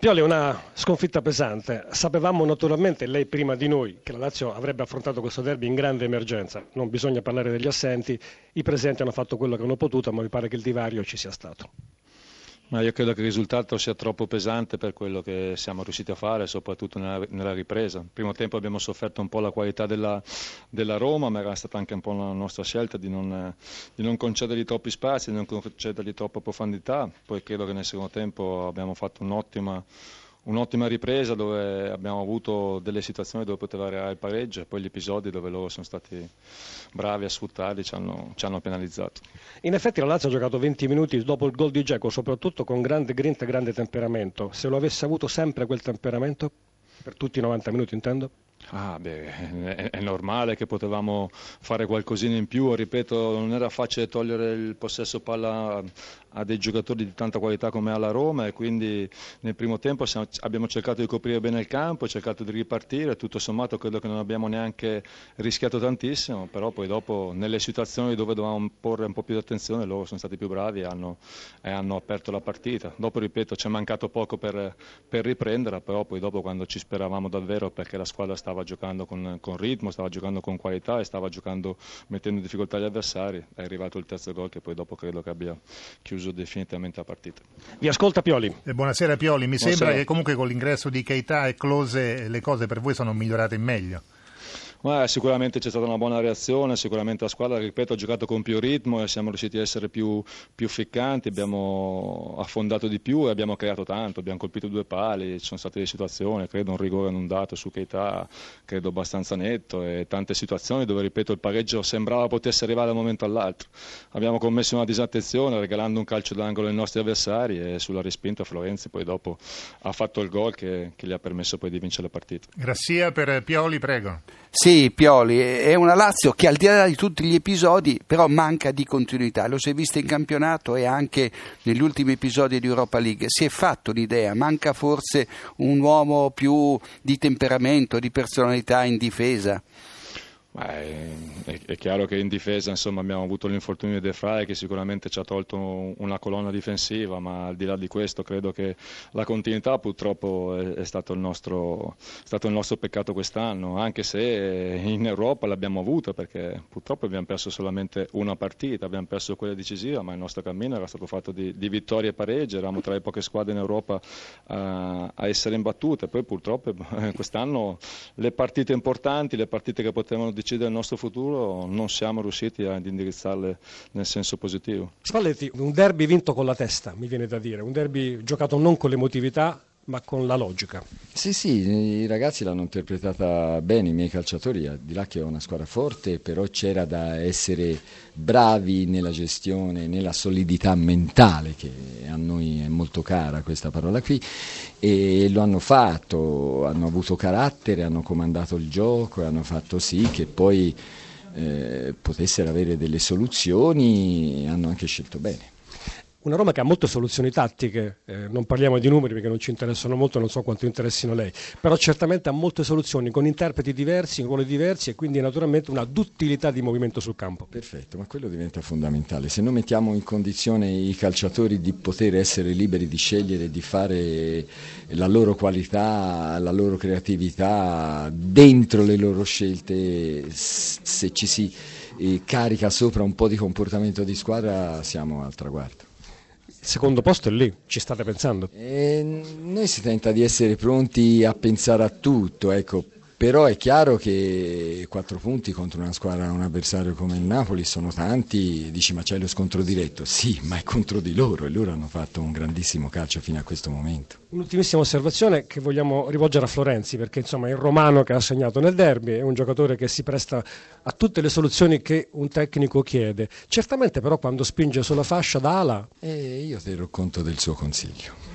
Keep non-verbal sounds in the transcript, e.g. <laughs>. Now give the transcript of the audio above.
Pioli è una sconfitta pesante. Sapevamo naturalmente, lei prima di noi, che la Lazio avrebbe affrontato questo derby in grande emergenza. Non bisogna parlare degli assenti, i presenti hanno fatto quello che hanno potuto, ma mi pare che il divario ci sia stato. Ma io credo che il risultato sia troppo pesante per quello che siamo riusciti a fare, soprattutto nella, nella ripresa. Il primo tempo abbiamo sofferto un po' la qualità della, della, Roma, ma era stata anche un po' la nostra scelta di non, di non concedergli troppi spazi, di non concedergli troppa profondità. Poi credo che nel secondo tempo abbiamo fatto un'ottima un'ottima ripresa dove abbiamo avuto delle situazioni dove poteva arrivare il pareggio e poi gli episodi dove loro sono stati bravi a sfruttarli ci hanno, ci hanno penalizzato. In effetti la Lazio ha giocato 20 minuti dopo il gol di Geco, soprattutto con grande grinta e grande temperamento. Se lo avesse avuto sempre quel temperamento, per tutti i 90 minuti intendo? Ah, beh, è, normale che potevamo fare qualcosina in più, ripeto, non era facile togliere il possesso palla a dei giocatori di tanta qualità come ha la Roma e quindi nel primo tempo abbiamo cercato di coprire bene il campo, cercato di ripartire, tutto sommato credo che non abbiamo neanche rischiato tantissimo, però poi dopo nelle situazioni dove dovevamo porre un po' più di attenzione loro sono stati più bravi e hanno, e hanno aperto la partita. Dopo, ripeto, ci è mancato poco per, per riprenderla, però poi dopo quando ci speravamo davvero perché la squadra stava stava giocando con, con, ritmo, stava giocando con qualità e stava giocando mettendo in difficoltà gli avversari. È arrivato il terzo gol che poi dopo credo che abbia chiuso definitivamente la partita. Vi ascolta Pioli. Eh, buonasera Pioli, mi buonasera. sembra che comunque con l'ingresso di Keita e Close le cose per voi sono migliorate in meglio. Ma sicuramente c'è stata una buona reazione, sicuramente la squadra, ripeto, ha giocato con più ritmo e siamo riusciti a essere più, più ficcanti, abbiamo affondato di più e abbiamo creato tanto, abbiamo colpito due pali, ci sono state delle situazioni, credo un rigore non dato su Keita, credo abbastanza netto e tante situazioni dove, ripeto, il pareggio sembrava potesse arrivare da un momento all'altro. Abbiamo commesso una disattenzione regalando un calcio d'angolo ai nostri avversari e sulla respinta Florenzi poi dopo ha fatto il gol che, che gli ha permesso poi di vincere la partita. Grazie per Pioli, prego. Sì, Pioli, è una Lazio che al di là di tutti gli episodi però manca di continuità, lo si è visto in campionato e anche negli ultimi episodi di Europa League, si è fatto l'idea, manca forse un uomo più di temperamento, di personalità in difesa. È, è, è, chiaro che in difesa insomma, abbiamo avuto l'infortunio di De Frey che sicuramente ci ha tolto una colonna difensiva, ma al di là di questo credo che la continuità purtroppo è, è stato, il nostro, stato, il nostro, peccato quest'anno, anche se in Europa l'abbiamo avuta perché purtroppo abbiamo perso solamente una partita, abbiamo perso quella decisiva, ma il nostro cammino era stato fatto di, di vittorie e pareggi, eravamo tra le poche squadre in Europa a, a essere imbattute, poi purtroppo <laughs> quest'anno le partite importanti, le partite che potevano decidere il nostro futuro non siamo riusciti ad indirizzarle nel senso positivo. Spalletti, un derby vinto con la testa, mi viene da dire, un derby giocato non con l'emotività ma con la logica. Sì, sì, i ragazzi l'hanno interpretata bene, i miei calciatori, al di là che è una squadra forte, però c'era da essere bravi nella gestione, nella solidità mentale, che a noi è molto cara questa parola qui, e lo hanno fatto, hanno avuto carattere, hanno comandato il gioco hanno fatto sì che poi eh, potessero avere delle soluzioni e hanno anche scelto bene. Una Roma che ha molte soluzioni tattiche, eh, non parliamo di numeri perché non ci interessano molto, non so quanto interessino lei, però certamente ha molte soluzioni con interpreti diversi, in ruoli diversi e quindi naturalmente una duttilità di movimento sul campo. Perfetto, ma quello diventa fondamentale. Se noi mettiamo in condizione i calciatori di poter essere liberi di scegliere, di fare la loro qualità, la loro creatività dentro le loro scelte, se ci si eh, carica sopra un po' di comportamento di squadra siamo al traguardo. Il secondo posto è lì, ci state pensando? Eh, noi si tenta di essere pronti a pensare a tutto, ecco, però è chiaro che quattro punti contro una squadra, un avversario come il Napoli sono tanti, dici ma c'è lo scontro diretto, sì, ma è contro di loro e loro hanno fatto un grandissimo calcio fino a questo momento. Un'ultimissima osservazione che vogliamo rivolgere a Florenzi, perché insomma è il romano che ha segnato nel derby, è un giocatore che si presta a tutte le soluzioni che un tecnico chiede, certamente però quando spinge sulla fascia da ala... E io terrò conto del suo consiglio.